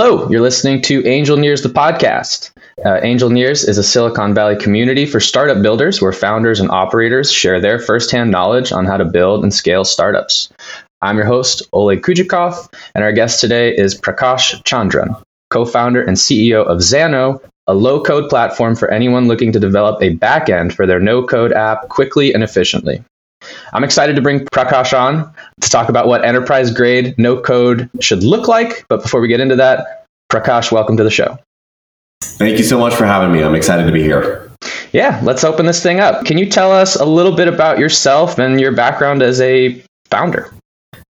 Hello, you're listening to Angelneers, the podcast. Uh, Angelneers is a Silicon Valley community for startup builders where founders and operators share their firsthand knowledge on how to build and scale startups. I'm your host, Oleg Kujikov, and our guest today is Prakash Chandran, co founder and CEO of Xano, a low code platform for anyone looking to develop a backend for their no code app quickly and efficiently. I'm excited to bring Prakash on to talk about what enterprise grade no code should look like. But before we get into that, Prakash, welcome to the show. Thank you so much for having me. I'm excited to be here. Yeah, let's open this thing up. Can you tell us a little bit about yourself and your background as a founder?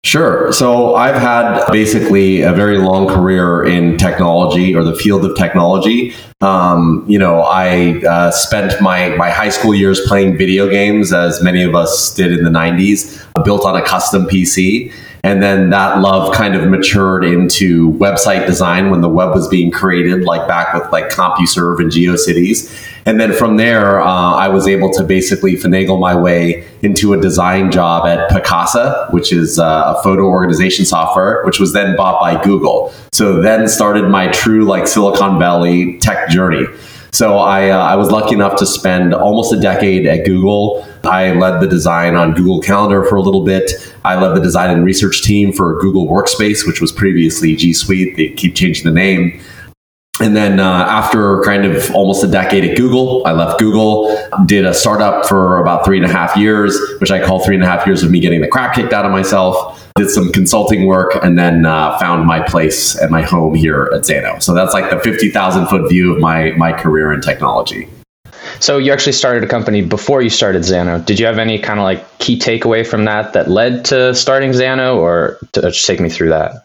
Sure. So I've had basically a very long career in technology or the field of technology. Um, you know, I uh, spent my, my high school years playing video games, as many of us did in the 90s, built on a custom PC. And then that love kind of matured into website design when the web was being created, like back with like CompuServe and GeoCities. And then from there, uh, I was able to basically finagle my way into a design job at Picasa, which is uh, a photo organization software, which was then bought by Google. So then started my true like Silicon Valley tech journey. So I, uh, I was lucky enough to spend almost a decade at Google. I led the design on Google Calendar for a little bit. I led the design and research team for Google Workspace, which was previously G Suite. They keep changing the name. And then uh, after kind of almost a decade at Google, I left Google, did a startup for about three and a half years, which I call three and a half years of me getting the crap kicked out of myself did some consulting work, and then uh, found my place and my home here at Xano. So that's like the 50,000 foot view of my, my career in technology. So you actually started a company before you started Xano. Did you have any kind of like key takeaway from that that led to starting Xano, or to, just take me through that?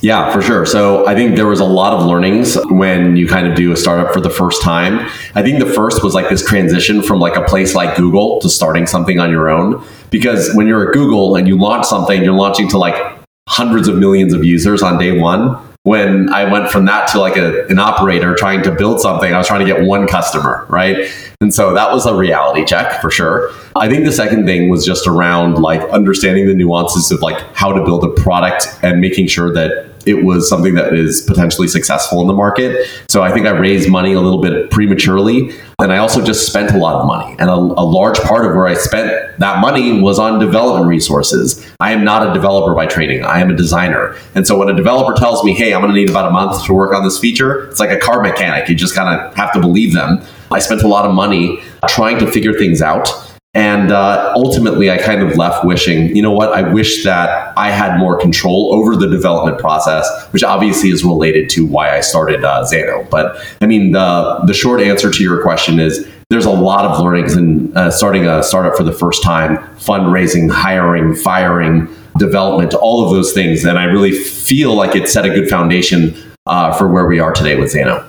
Yeah, for sure. So I think there was a lot of learnings when you kind of do a startup for the first time. I think the first was like this transition from like a place like Google to starting something on your own. Because when you're at Google and you launch something, you're launching to like hundreds of millions of users on day one. When I went from that to like a, an operator trying to build something, I was trying to get one customer, right? And so that was a reality check for sure. I think the second thing was just around like understanding the nuances of like how to build a product and making sure that it was something that is potentially successful in the market. So I think I raised money a little bit prematurely. And I also just spent a lot of money. And a, a, large part of where I spent that money was on development resources. I am not a developer by training, I am a designer. And so when a developer tells me, hey, I'm going to need about a month to work on this feature, it's like a car mechanic. You just kind of have to believe them. I spent a lot of money trying to figure things out. And uh, ultimately, I kind of left wishing, you know what, I wish that I had more control over the development process, which obviously is related to why I started uh, Xano. But I mean, the, the short answer to your question is there's a lot of learnings in uh, starting a startup for the first time, fundraising, hiring, firing, development, all of those things. And I really feel like it set a good foundation uh, for where we are today with Xano.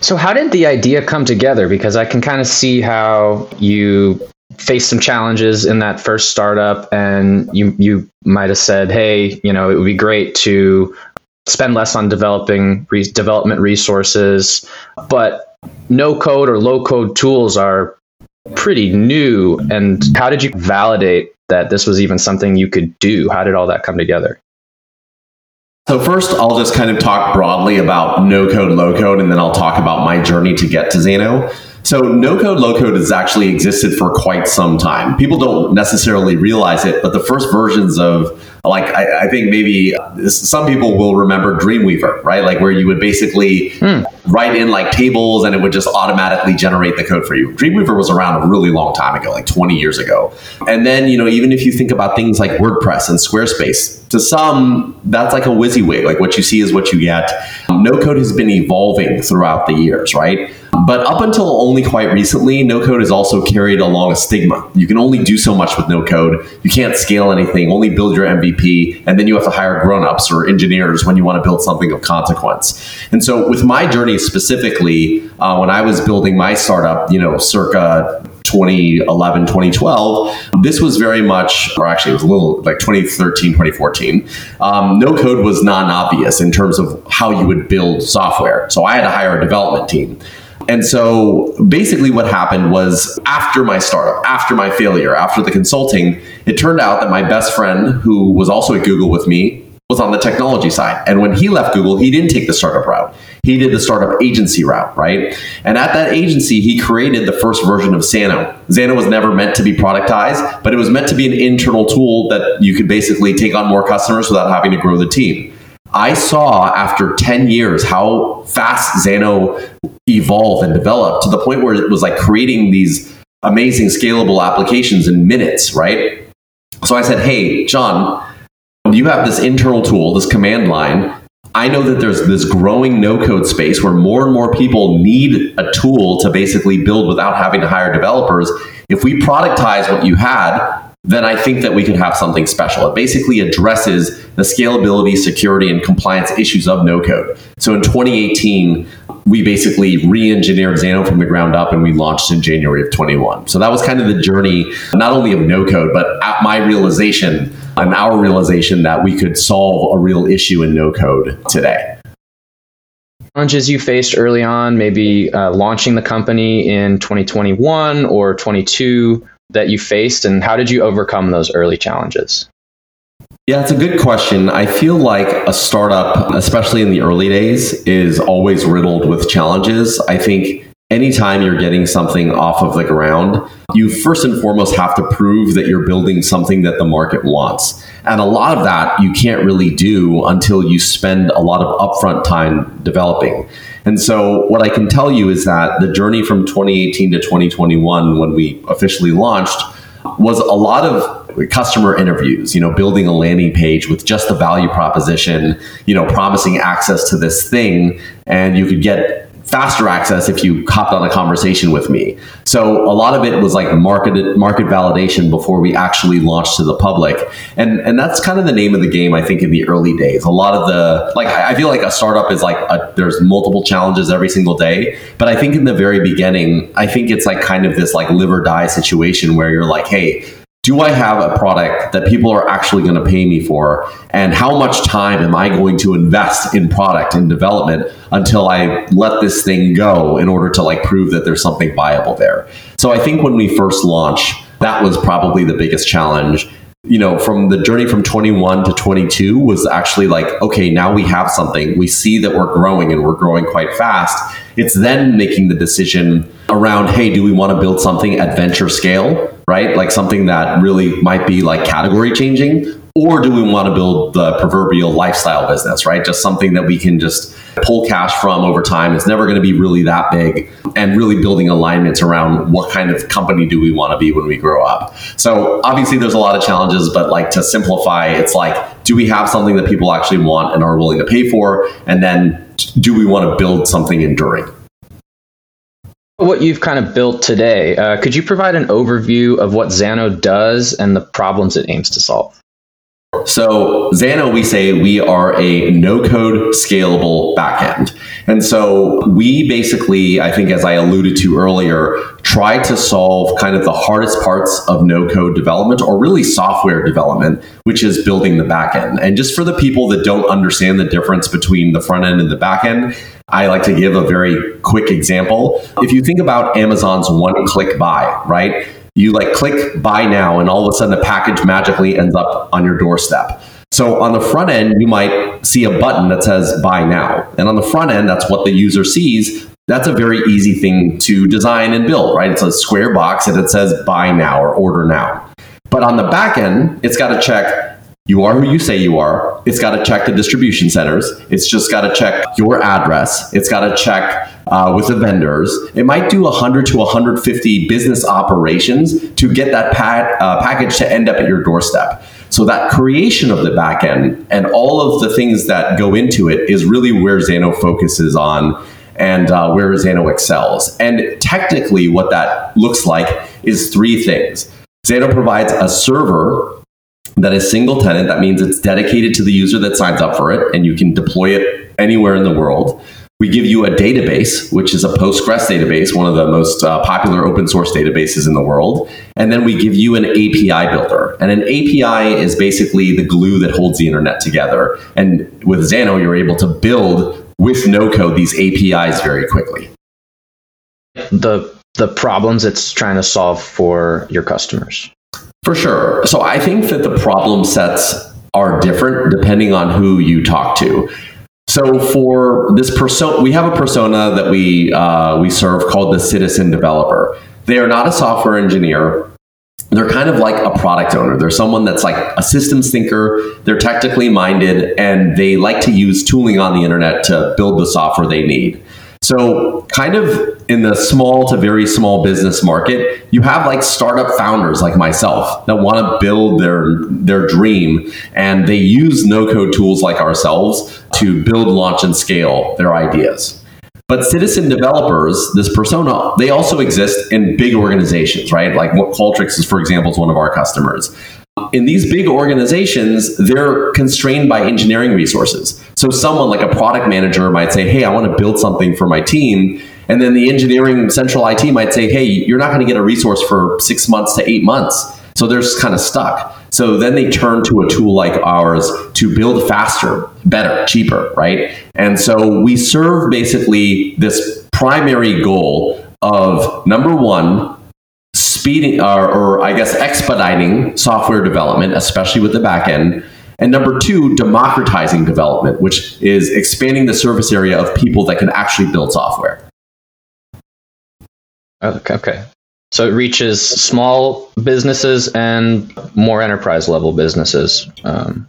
So, how did the idea come together? Because I can kind of see how you faced some challenges in that first startup and you you might have said hey you know it would be great to spend less on developing re- development resources. But no code or low code tools are pretty new. And how did you validate that this was even something you could do? How did all that come together? So first, I'll just kind of talk broadly about no code, low code, and then I'll talk about my journey to get to Xano. So no code, low code has actually existed for quite some time. People don't necessarily realize it, but the first versions of like I, I think maybe some people will remember Dreamweaver, right? Like where you would basically hmm. write in like tables and it would just automatically generate the code for you. Dreamweaver was around a really long time ago, like 20 years ago. And then, you know, even if you think about things like WordPress and Squarespace, to some, that's like a WYSIWYG. Like what you see is what you get. No code has been evolving throughout the years, right? But up until only quite recently, no code has also carried along a stigma. You can only do so much with no code. You can't scale anything, only build your MVP, and then you have to hire grown-ups or engineers when you want to build something of consequence. And so with my journey specifically, uh, when I was building my startup, you know, circa 2011, 2012, this was very much, or actually it was a little like 2013, 2014. Um, no code was non obvious in terms of how you would build software. So I had to hire a development team. And so basically, what happened was after my startup, after my failure, after the consulting, it turned out that my best friend, who was also at Google with me, was on the technology side. And when he left Google, he didn't take the startup route. He did the startup agency route, right? And at that agency, he created the first version of Xano. Xano was never meant to be productized, but it was meant to be an internal tool that you could basically take on more customers without having to grow the team. I saw after 10 years how fast Xano evolved and developed to the point where it was like creating these amazing scalable applications in minutes, right? So I said, Hey, John, you have this internal tool, this command line. I know that there's this growing no code space where more and more people need a tool to basically build without having to hire developers. If we productize what you had, then I think that we could have something special. It basically addresses the scalability, security, and compliance issues of no code. So in 2018, we basically re-engineered Xano from the ground up and we launched in January of 21. So that was kind of the journey, not only of no code, but at my realization and our realization that we could solve a real issue in no code today. Challenges you faced early on, maybe uh, launching the company in 2021 or 22 that you faced, and how did you overcome those early challenges? Yeah, it's a good question. I feel like a startup, especially in the early days, is always riddled with challenges. I think anytime you're getting something off of the ground, you first and foremost have to prove that you're building something that the market wants. And a lot of that you can't really do until you spend a lot of upfront time developing. And so, what I can tell you is that the journey from 2018 to 2021, when we officially launched, was a lot of customer interviews, you know, building a landing page with just the value proposition, you know, promising access to this thing, and you could get faster access if you hopped on a conversation with me. So a lot of it was like market market validation before we actually launched to the public. And and that's kind of the name of the game I think in the early days. A lot of the like I feel like a startup is like a, there's multiple challenges every single day, but I think in the very beginning, I think it's like kind of this like live or die situation where you're like, "Hey, do I have a product that people are actually going to pay me for? And how much time am I going to invest in product and development until I let this thing go in order to like prove that there's something viable there? So I think when we first launched, that was probably the biggest challenge you know, from the journey from 21 to 22 was actually like, okay, now we have something. We see that we're growing and we're growing quite fast. It's then making the decision around, hey, do we want to build something at venture scale, right? Like something that really might be like category changing, or do we want to build the proverbial lifestyle business, right? Just something that we can just pull cash from over time. It's never going to be really that big and really building alignments around what kind of company do we want to be when we grow up. So obviously there's a lot of challenges, but like to simplify, it's like, do we have something that people actually want and are willing to pay for? And then do we want to build something enduring? What you've kind of built today, uh, could you provide an overview of what Xano does and the problems it aims to solve? So Xano, we say we are a no-code scalable backend. And so we basically, I think as I alluded to earlier, try to solve kind of the hardest parts of no-code development or really software development, which is building the backend. And just for the people that don't understand the difference between the front end and the back end, I like to give a very quick example. If you think about Amazon's one-click buy, right? You like click buy now and all of a sudden the package magically ends up on your doorstep. So on the front end, you might see a button that says buy now. And on the front end, that's what the user sees. That's a very easy thing to design and build, right? It's a square box and it says buy now or order now. But on the back end, it's got to check you are who you say you are. It's got to check the distribution centers. It's just got to check your address. It's got to check uh, with the vendors. It might do 100 to 150 business operations to get that uh, package to end up at your doorstep. So that creation of the backend and all of the things that go into it is really where Xano focuses on and uh, where Xano excels. And technically, what that looks like is three things. Xano provides a server that is single tenant. That means it's dedicated to the user that signs up for it, and you can deploy it anywhere in the world. We give you a database, which is a Postgres database, one of the most uh, popular open source databases in the world. And then we give you an API builder. And an API is basically the glue that holds the internet together. And with Xano, you're able to build with no code these APIs very quickly. The the problems it's trying to solve for your customers. For sure. So I think that the problem sets are different depending on who you talk to. So for this persona, we have a persona that we uh, we serve called the citizen developer. They are not a software engineer. They're kind of like a product owner. They're someone that's like a systems thinker. They're technically minded, and they like to use tooling on the internet to build the software they need. So, kind of in the small to very small business market, you have like startup founders like myself that want to build their their dream and they use no-code tools like ourselves to build, launch and scale their ideas. But citizen developers, this persona, they also exist in big organizations, right? Like what Qualtrics is, for example, is one of our customers in these big organizations, they're constrained by engineering resources. So someone like a product manager might say, Hey, I want to build something for my team. And then the engineering central IT might say, Hey, you're not going to get a resource for six months to eight months. So they're just kind of stuck. So then they turn to a tool like ours to build faster, better, cheaper, right? And so we serve basically this primary goal of number one, speeding or, or I guess expediting software development, especially with the back end. And number two, democratizing development, which is expanding the service area of people that can actually build software. Oh, okay. okay. So it reaches small businesses and more enterprise level businesses. Um,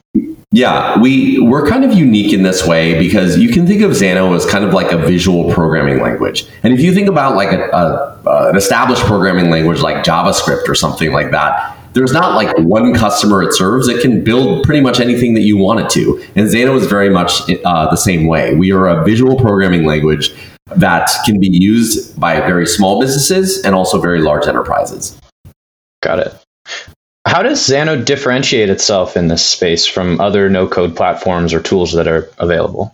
yeah, we we're kind of unique in this way because you can think of Xano as kind of like a visual programming language, and if you think about like a, a, an established programming language like JavaScript or something like that, there's not like one customer it serves. It can build pretty much anything that you want it to, and Xano is very much uh, the same way. We are a visual programming language that can be used by very small businesses and also very large enterprises. Got it. How does Xano differentiate itself in this space from other no code platforms or tools that are available?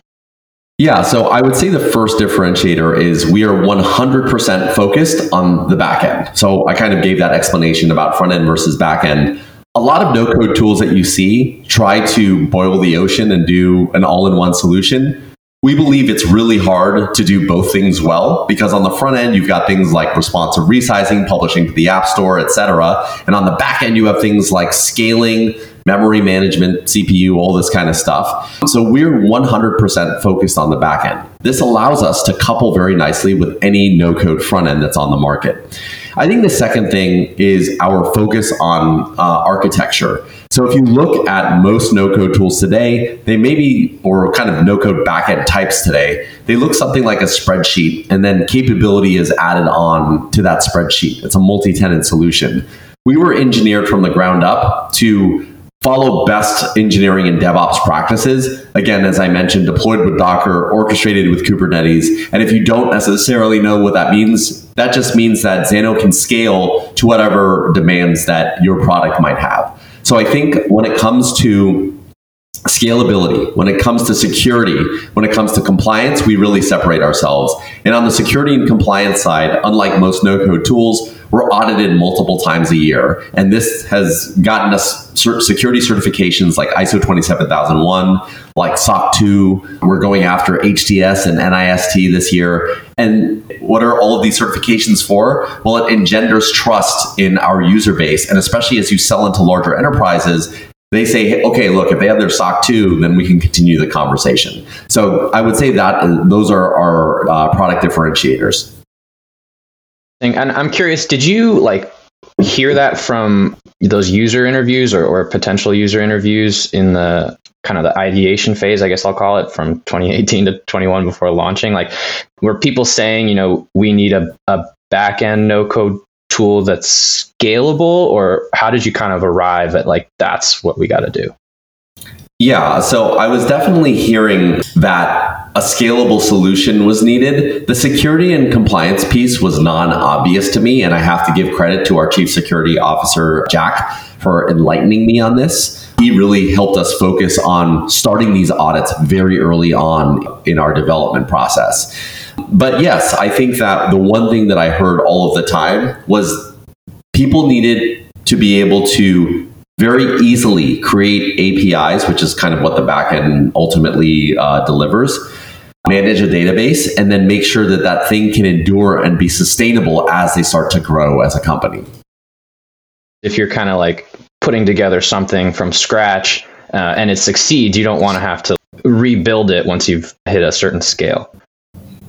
Yeah, so I would say the first differentiator is we are 100% focused on the back end. So I kind of gave that explanation about front end versus back end. A lot of no code tools that you see try to boil the ocean and do an all in one solution. We believe it's really hard to do both things well because on the front end you've got things like responsive resizing, publishing to the app store, etc. And on the back end you have things like scaling, memory management, CPU, all this kind of stuff. So we're 100% focused on the back end. This allows us to couple very nicely with any no code front end that's on the market. I think the second thing is our focus on uh, architecture. So if you look at most no code tools today, they maybe, or kind of no code backend types today, they look something like a spreadsheet and then capability is added on to that spreadsheet. It's a multi tenant solution. We were engineered from the ground up to follow best engineering and DevOps practices. Again, as I mentioned, deployed with Docker, orchestrated with Kubernetes. And if you don't necessarily know what that means, that just means that Xano can scale to whatever demands that your product might have. So I think when it comes to scalability, when it comes to security, when it comes to compliance, we really separate ourselves. And on the security and compliance side, unlike most no code tools, we're audited multiple times a year. And this has gotten us security certifications like ISO 27001, like SOC 2. We're going after HTS and NIST this year. And what are all of these certifications for? Well, it engenders trust in our user base. And especially as you sell into larger enterprises, they say, okay, look, if they have their SOC 2, then we can continue the conversation. So I would say that uh, those are our uh, product differentiators. And I'm curious, did you like hear that from those user interviews or, or potential user interviews in the kind of the ideation phase, I guess I'll call it, from 2018 to 21 before launching? Like, were people saying, you know, we need a, a back end no code tool that's scalable, or how did you kind of arrive at like, that's what we got to do? Yeah, so I was definitely hearing that a scalable solution was needed. The security and compliance piece was non obvious to me, and I have to give credit to our chief security officer, Jack, for enlightening me on this. He really helped us focus on starting these audits very early on in our development process. But yes, I think that the one thing that I heard all of the time was people needed to be able to very easily create APIs, which is kind of what the backend ultimately uh, delivers, manage a database, and then make sure that that thing can endure and be sustainable as they start to grow as a company. If you're kind of like putting together something from scratch uh, and it succeeds, you don't want to have to rebuild it once you've hit a certain scale.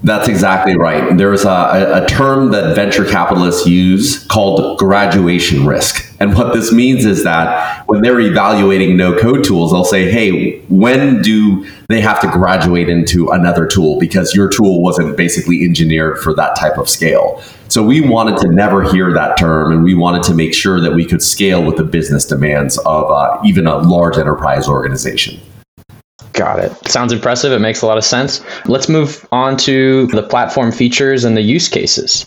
That's exactly right. There's a, a, term that venture capitalists use called graduation risk. And what this means is that when they're evaluating no code tools, they'll say, hey, when do they have to graduate into another tool because your tool wasn't basically engineered for that type of scale? So we wanted to never hear that term and we wanted to make sure that we could scale with the business demands of uh, even a large enterprise organization. Got it. Sounds impressive. It makes a lot of sense. Let's move on to the platform features and the use cases.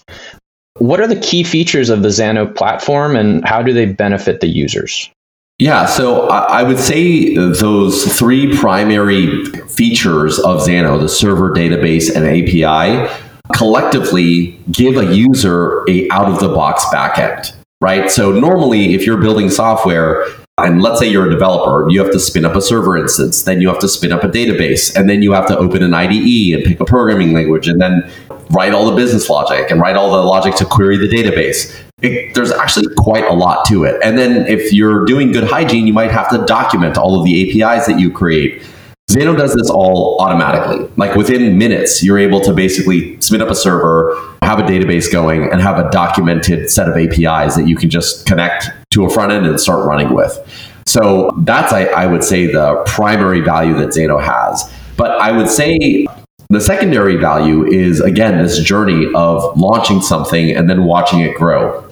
What are the key features of the Xano platform and how do they benefit the users? Yeah, so I would say those three primary features of Xano, the server, database, and API, collectively give a user a out of the box backend, right? So normally if you're building software, and let's say you're a developer, you have to spin up a server instance, then you have to spin up a database, and then you have to open an IDE and pick a programming language, and then write all the business logic and write all the logic to query the database. It, there's actually quite a lot to it. And then if you're doing good hygiene, you might have to document all of the APIs that you create. Xano does this all automatically. Like within minutes, you're able to basically spin up a server, have a database going, and have a documented set of APIs that you can just connect to a front end and start running with. So that's, I, I would say, the primary value that Xano has. But I would say the secondary value is, again, this journey of launching something and then watching it grow.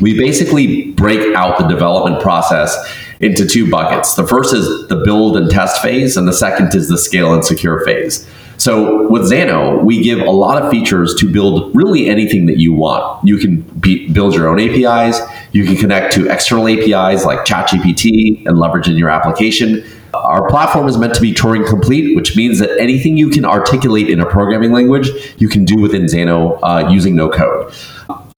We basically break out the development process into two buckets. The first is the build and test phase, and the second is the scale and secure phase. So with Xano, we give a lot of features to build really anything that you want. You can be, build your own APIs. You can connect to external APIs like ChatGPT and leverage in your application. Our platform is meant to be Turing complete, which means that anything you can articulate in a programming language, you can do within Xano uh, using no code.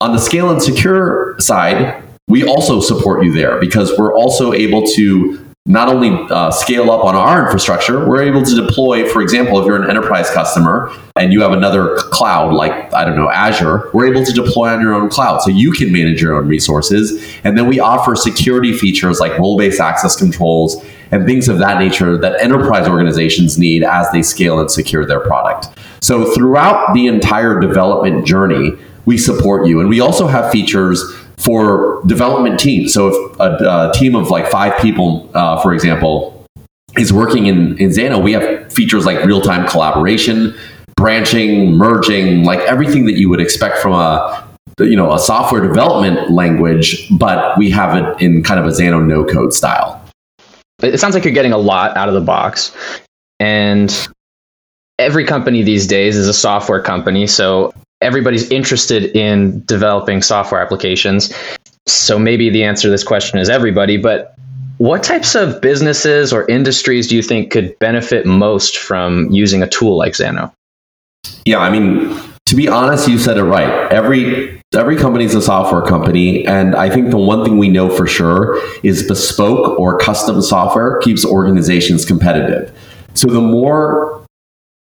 On the scale and secure side, we also support you there because we're also able to not only uh, scale up on our infrastructure, we're able to deploy, for example, if you're an enterprise customer and you have another cloud like, I don't know, Azure, we're able to deploy on your own cloud. So you can manage your own resources. And then we offer security features like role based access controls and things of that nature that enterprise organizations need as they scale and secure their product. So throughout the entire development journey, we support you. And we also have features for development teams. So if a, a team of like five people, uh, for example, is working in, in Xano, we have features like real-time collaboration, branching, merging, like everything that you would expect from a you know a software development language, but we have it in kind of a Xano no code style. It sounds like you're getting a lot out of the box. And every company these days is a software company. So everybody's interested in developing software applications. So maybe the answer to this question is everybody, but what types of businesses or industries do you think could benefit most from using a tool like Xano? Yeah, I mean, to be honest, you said it right. Every every company is a software company, and I think the one thing we know for sure is bespoke or custom software keeps organizations competitive. So the more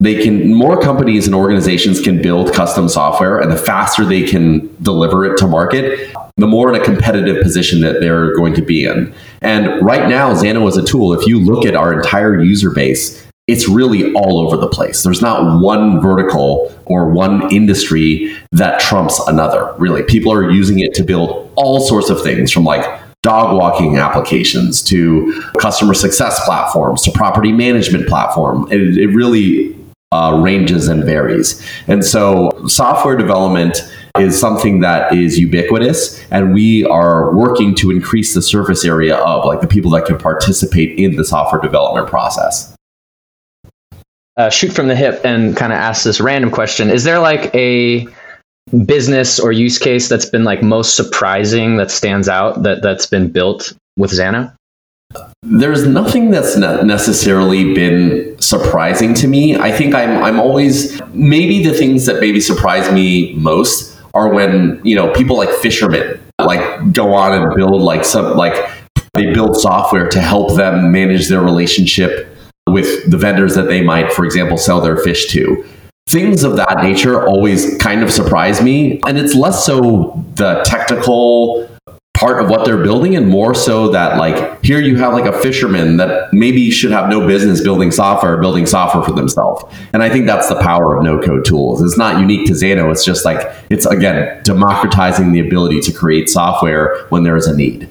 they can more companies and organizations can build custom software and the faster they can deliver it to market the more in a competitive position that they're going to be in. And right now xano is a tool if you look at our entire user base it's really all over the place. There's not one vertical or one industry that trumps another really. People are using it to build all sorts of things from like dog walking applications to customer success platforms to property management platform. It, it really uh, ranges and varies. And so, software development is something that is ubiquitous, and we are working to increase the surface area of like the people that can participate in the software development process. Uh, shoot from the hip and kind of ask this random question: Is there like a business or use case that's been like most surprising that stands out that that's been built with Xano? There's nothing that's necessarily been surprising to me. I think I'm I'm always maybe the things that maybe surprise me most are when, you know, people like fishermen like go on and build like some like they build software to help them manage their relationship with the vendors that they might, for example, sell their fish to. Things of that nature always kind of surprise me. And it's less so the technical part of what they're building and more so that like here you have like a fisherman that maybe should have no business building software building software for themselves. And i think that's the power of no code tools. It's not unique to Xano it's just like it's again democratizing the ability to create software when there is a need.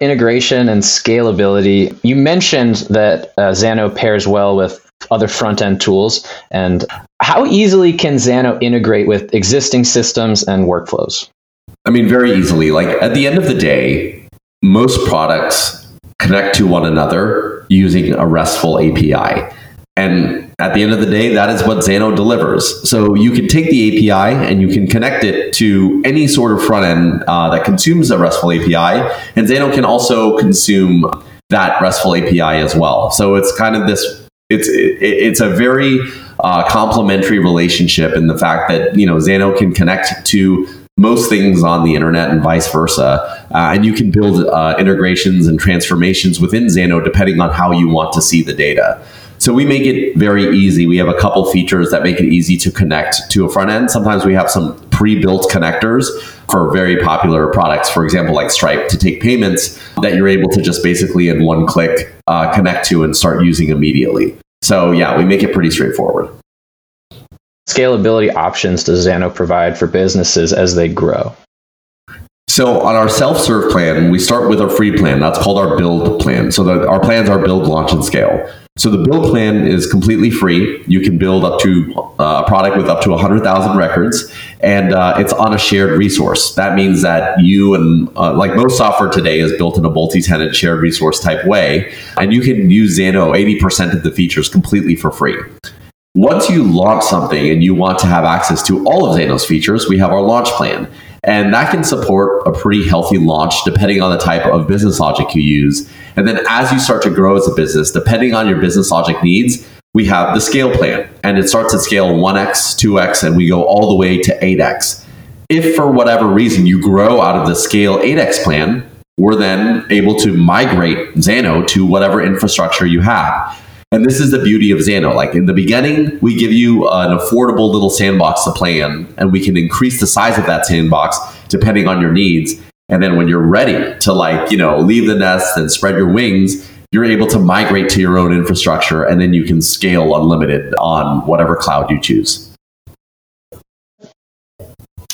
Integration and scalability. You mentioned that uh, Xano pairs well with other front end tools. And how easily can Xano integrate with existing systems and workflows I mean, very easily. Like at the end of the day, most products connect to one another using a RESTful API. And at the end of the day, that is what Xano delivers. So you can take the API and you can connect it to any sort of front end uh, that consumes a RESTful API. And Xano can also consume that RESTful API as well. So it's kind of this, it's, it, it's a very uh, complementary relationship in the fact that, you know, Xano can connect to most things on the internet and vice versa. Uh, and you can build uh, integrations and transformations within Xano depending on how you want to see the data. So we make it very easy. We have a couple features that make it easy to connect to a front end. Sometimes we have some pre-built connectors for very popular products, for example, like Stripe to take payments that you're able to just basically in one click uh, connect to and start using immediately. So yeah, we make it pretty straightforward scalability options does Xano provide for businesses as they grow? So on our self-serve plan, we start with our free plan. That's called our build plan. So the, our plans are build, launch, and scale. So the build plan is completely free. You can build up to uh, a product with up to 100,000 records, and uh, it's on a shared resource. That means that you and uh, like most software today is built in a multi-tenant shared resource type way, and you can use Xano 80% of the features completely for free. Once you launch something and you want to have access to all of Xano's features, we have our launch plan. And that can support a pretty healthy launch depending on the type of business logic you use. And then as you start to grow as a business, depending on your business logic needs, we have the scale plan. And it starts at scale 1x, 2x, and we go all the way to 8x. If for whatever reason you grow out of the scale 8x plan, we're then able to migrate Xano to whatever infrastructure you have. And this is the beauty of Xano. Like in the beginning, we give you an affordable little sandbox to play in, and we can increase the size of that sandbox depending on your needs. And then when you're ready to like, you know, leave the nest and spread your wings, you're able to migrate to your own infrastructure and then you can scale unlimited on whatever cloud you choose.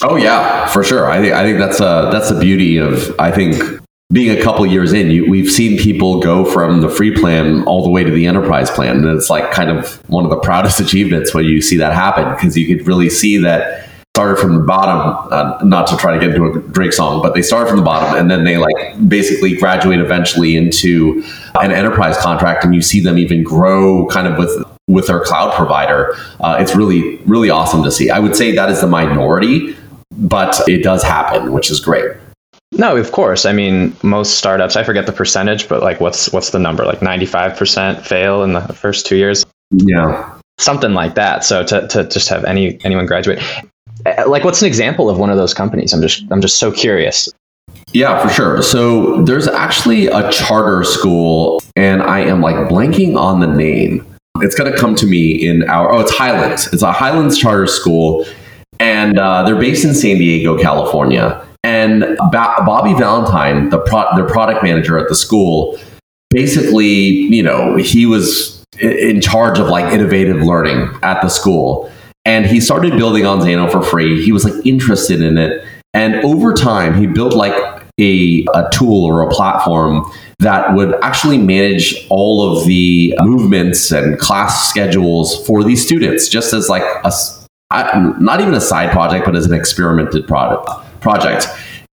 Oh yeah, for sure. I think I think that's a that's the beauty of I think being a couple years in, you, we've seen people go from the free plan all the way to the enterprise plan. And it's like kind of one of the proudest achievements when you see that happen because you could really see that started from the bottom, uh, not to try to get into a Drake song, but they started from the bottom and then they like basically graduate eventually into an enterprise contract and you see them even grow kind of with with their cloud provider. Uh, it's really, really awesome to see. I would say that is the minority, but it does happen, which is great. No, of course. I mean, most startups, I forget the percentage, but like what's what's the number? Like 95% fail in the first 2 years? Yeah. Something like that. So to to just have any anyone graduate. Eh, like what's an example of one of those companies? I'm just I'm just so curious. Yeah, for sure. So there's actually a charter school and I am like blanking on the name. It's going to come to me in our oh, it's Highlands. It's a Highlands charter school and uh, they're based in San Diego, California and ba- Bobby Valentine, the pro- their product manager at the school, basically, you know, he was in charge of like innovative learning at the school. And he started building on Xano for free. He was like interested in it. And over time, he built like a, a tool or a platform that would actually manage all of the movements and class schedules for these students, just as like a, not even a side project, but as an experimented product project.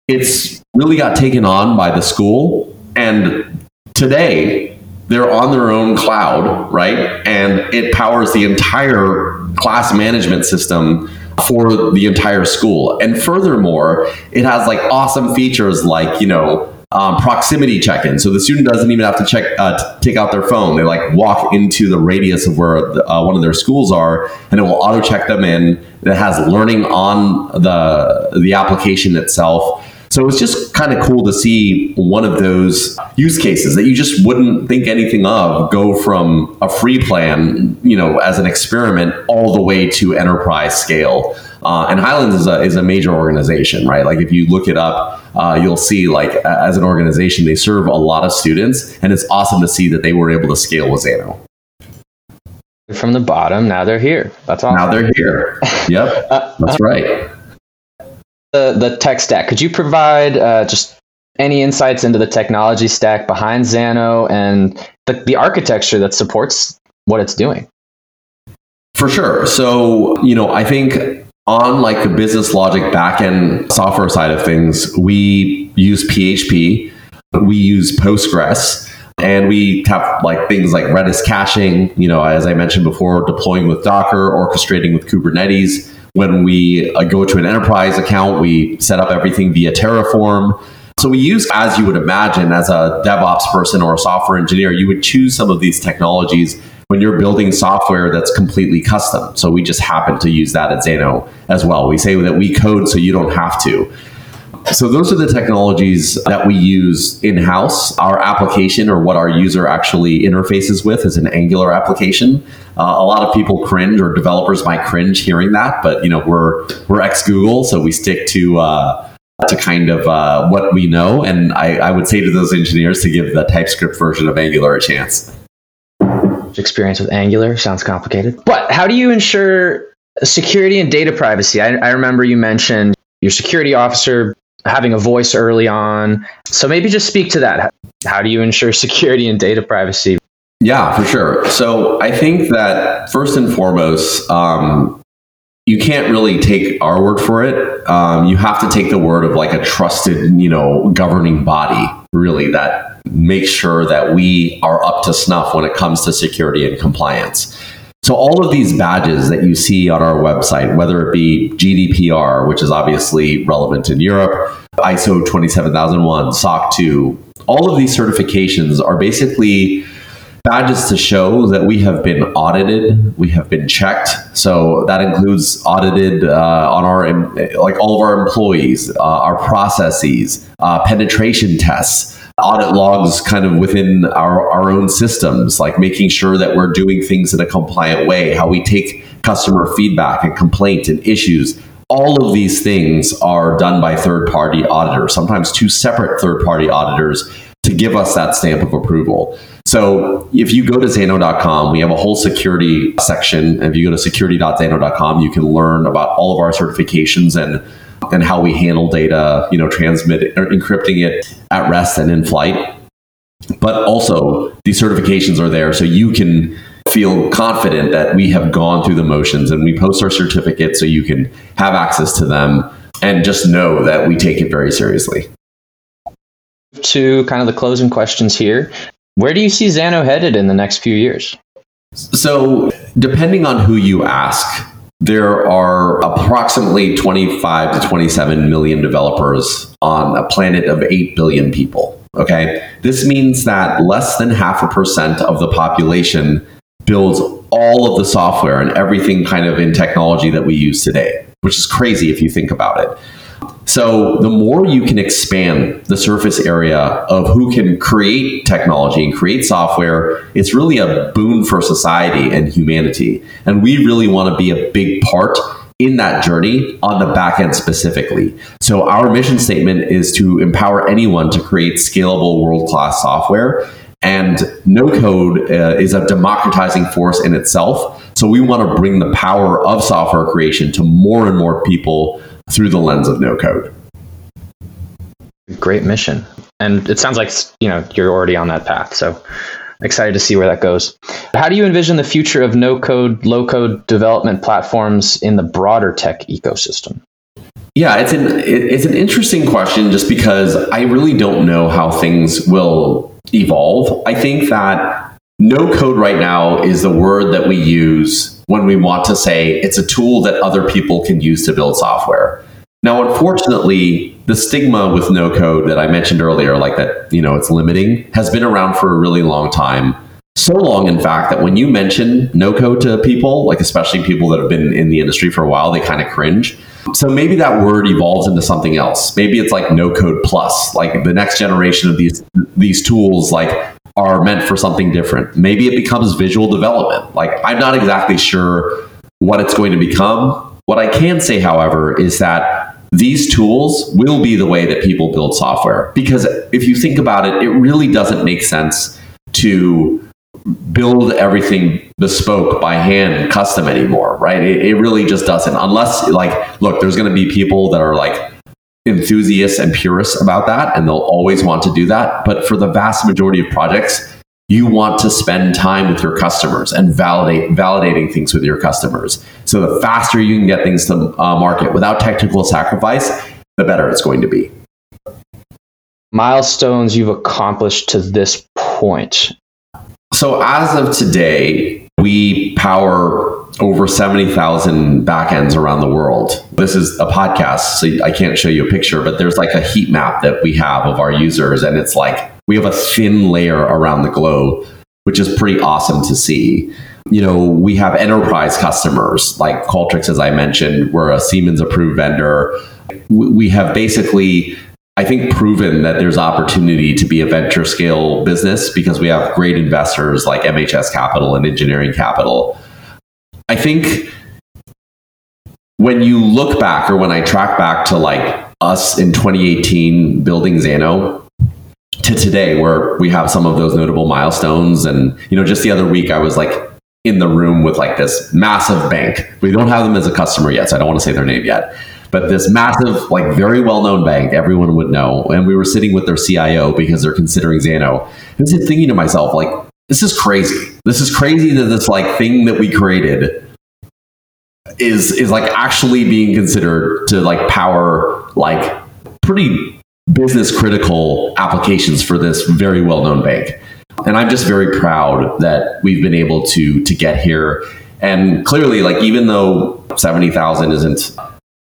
It's really got taken on by the school. And today, they're on their own cloud, right? And it powers the entire class management system for the entire school. And furthermore, it has like awesome features like, you know, um, proximity check-in. So the student doesn't even have to check, uh, take out their phone. They like walk into the radius of where the, uh, one of their schools are, and it will auto check them in. It has learning on the the application itself. So it's just kind of cool to see one of those use cases that you just wouldn't think anything of go from a free plan, you know, as an experiment all the way to enterprise scale. Uh, and Highlands is a, is a major organization, right? Like if you look it up, uh, you'll see like as an organization, they serve a lot of students, and it's awesome to see that they were able to scale with Xano. From the bottom, now they're here. That's awesome. Now they're here. Yep, uh, that's right. The the tech stack. Could you provide uh, just any insights into the technology stack behind Xano and the, the architecture that supports what it's doing? For sure. So, you know, I think on like the business logic backend software side of things, we use PHP, we use Postgres, and we have like things like Redis caching, you know, as I mentioned before, deploying with Docker, orchestrating with Kubernetes. When we uh, go to an enterprise account, we set up everything via Terraform. So we use, as you would imagine, as a DevOps person or a software engineer, you would choose some of these technologies when you're building software that's completely custom. So we just happen to use that at Xano as well. We say that we code so you don't have to. So those are the technologies that we use in house. Our application or what our user actually interfaces with is an Angular application. Uh, a lot of people cringe or developers might cringe hearing that, but you know we're we're ex Google, so we stick to uh, to kind of uh, what we know. And I, I would say to those engineers to give the TypeScript version of Angular a chance. Experience with Angular sounds complicated. But how do you ensure security and data privacy? I, I remember you mentioned your security officer having a voice early on. So maybe just speak to that. How do you ensure security and data privacy? Yeah, for sure. So I think that first and foremost, um, you can't really take our word for it. Um, you have to take the word of like a trusted, you know, governing body, really, that makes sure that we are up to snuff when it comes to security and compliance. So all of these badges that you see on our website, whether it be GDPR, which is obviously relevant in Europe, ISO 27001, SOC 2, all of these certifications are basically badges to show that we have been audited, we have been checked. So that includes audited uh, on our like all of our employees, uh, our processes, uh, penetration tests, audit logs, kind of within our our own systems, like making sure that we're doing things in a compliant way, how we take customer feedback and complaints and issues. All of these things are done by third party auditors, sometimes two separate third party auditors to give us that stamp of approval. So if you go to Xano.com, we have a whole security section. If you go to security.xano.com, you can learn about all of our certifications and and how we handle data, you know, transmit or encrypting it at rest and in flight. But also these certifications are there so you can feel confident that we have gone through the motions and we post our certificates so you can have access to them and just know that we take it very seriously to kind of the closing questions here. Where do you see Xano headed in the next few years? So, depending on who you ask, there are approximately 25 to 27 million developers on a planet of 8 billion people. Okay. This means that less than half a percent of the population builds all of the software and everything kind of in technology that we use today, which is crazy if you think about it. So the more you can expand the surface area of who can create technology and create software, it's really a boon for society and humanity. And we really want to be a big part in that journey on the back end specifically. So our mission statement is to empower anyone to create scalable world-class software. And no code uh, is a democratizing force in itself. So we want to bring the power of software creation to more and more people through the lens of no code. Great mission. And it sounds like you know you're already on that path. So excited to see where that goes. How do you envision the future of no code, low code development platforms in the broader tech ecosystem? Yeah, it's an it's an interesting question just because I really don't know how things will evolve. I think that no code right now is the word that we use when we want to say it's a tool that other people can use to build software. Now, unfortunately, the stigma with no code that I mentioned earlier, like that, you know, it's limiting, has been around for a really long time. So long, in fact, that when you mention no code to people, like especially people that have been in the industry for a while, they kind of cringe. So maybe that word evolves into something else. Maybe it's like no code plus, like the next generation of these these tools, like are meant for something different. Maybe it becomes visual development. Like, I'm not exactly sure what it's going to become. What I can say, however, is that these tools will be the way that people build software. Because if you think about it, it really doesn't make sense to build everything bespoke by hand and custom anymore, right? It, it really just doesn't. Unless, like, look, there's going to be people that are like enthusiasts and purists about that, and they'll always want to do that. But for the vast majority of projects, you want to spend time with your customers and validate validating things with your customers. So the faster you can get things to uh, market without technical sacrifice, the better it's going to be. Milestones you've accomplished to this point. So as of today, we power over 70,000 backends around the world. This is a podcast, so I can't show you a picture, but there's like a heat map that we have of our users, and it's like we have a thin layer around the globe, which is pretty awesome to see. You know, we have enterprise customers like Qualtrics, as I mentioned, we're a Siemens approved vendor. We have basically I think proven that there's opportunity to be a venture scale business because we have great investors like MHS Capital and Engineering Capital. I think when you look back or when I track back to like us in 2018 building Xano to today where we have some of those notable milestones and you know just the other week I was like in the room with like this massive bank. We don't have them as a customer yet, so I don't want to say their name yet but this massive, like very well known bank, everyone would know. And we were sitting with their CIO because they're considering Xano. I was thinking to myself, like, this is crazy. This is crazy that this like thing that we created is is like actually being considered to like power like pretty business critical applications for this very well known bank. And I'm just very proud that we've been able to to get here. And clearly, like even though seventy thousand isn't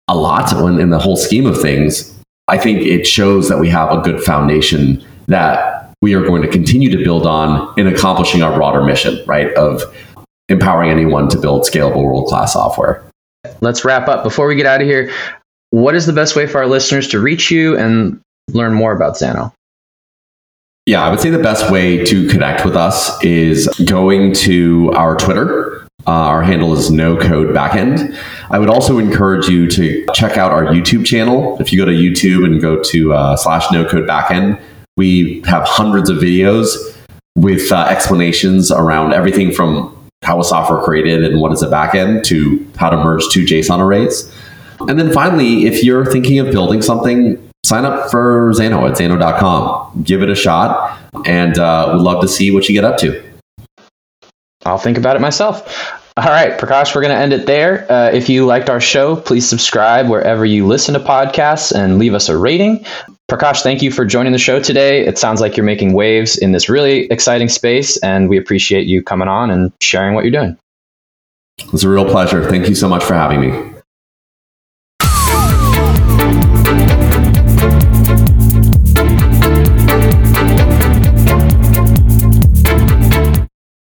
a lot when in the whole scheme of things, I think it shows that we have a good foundation that we are going to continue to build on in accomplishing our broader mission, right? Of empowering anyone to build scalable world class software. Let's wrap up. Before we get out of here, what is the best way for our listeners to reach you and learn more about Xano? Yeah, I would say the best way to connect with us is going to our Twitter uh, our handle is no code backend. I would also encourage you to check out our YouTube channel. If you go to YouTube and go to uh, slash no code backend, we have hundreds of videos with uh, explanations around everything from how a software created and what is a backend to how to merge two JSON arrays. And then finally, if you're thinking of building something, sign up for Xano at xano.com. Give it a shot, and uh, we'd love to see what you get up to. I'll think about it myself. All right, Prakash, we're going to end it there. Uh, if you liked our show, please subscribe wherever you listen to podcasts and leave us a rating. Prakash, thank you for joining the show today. It sounds like you're making waves in this really exciting space, and we appreciate you coming on and sharing what you're doing. It's a real pleasure. Thank you so much for having me.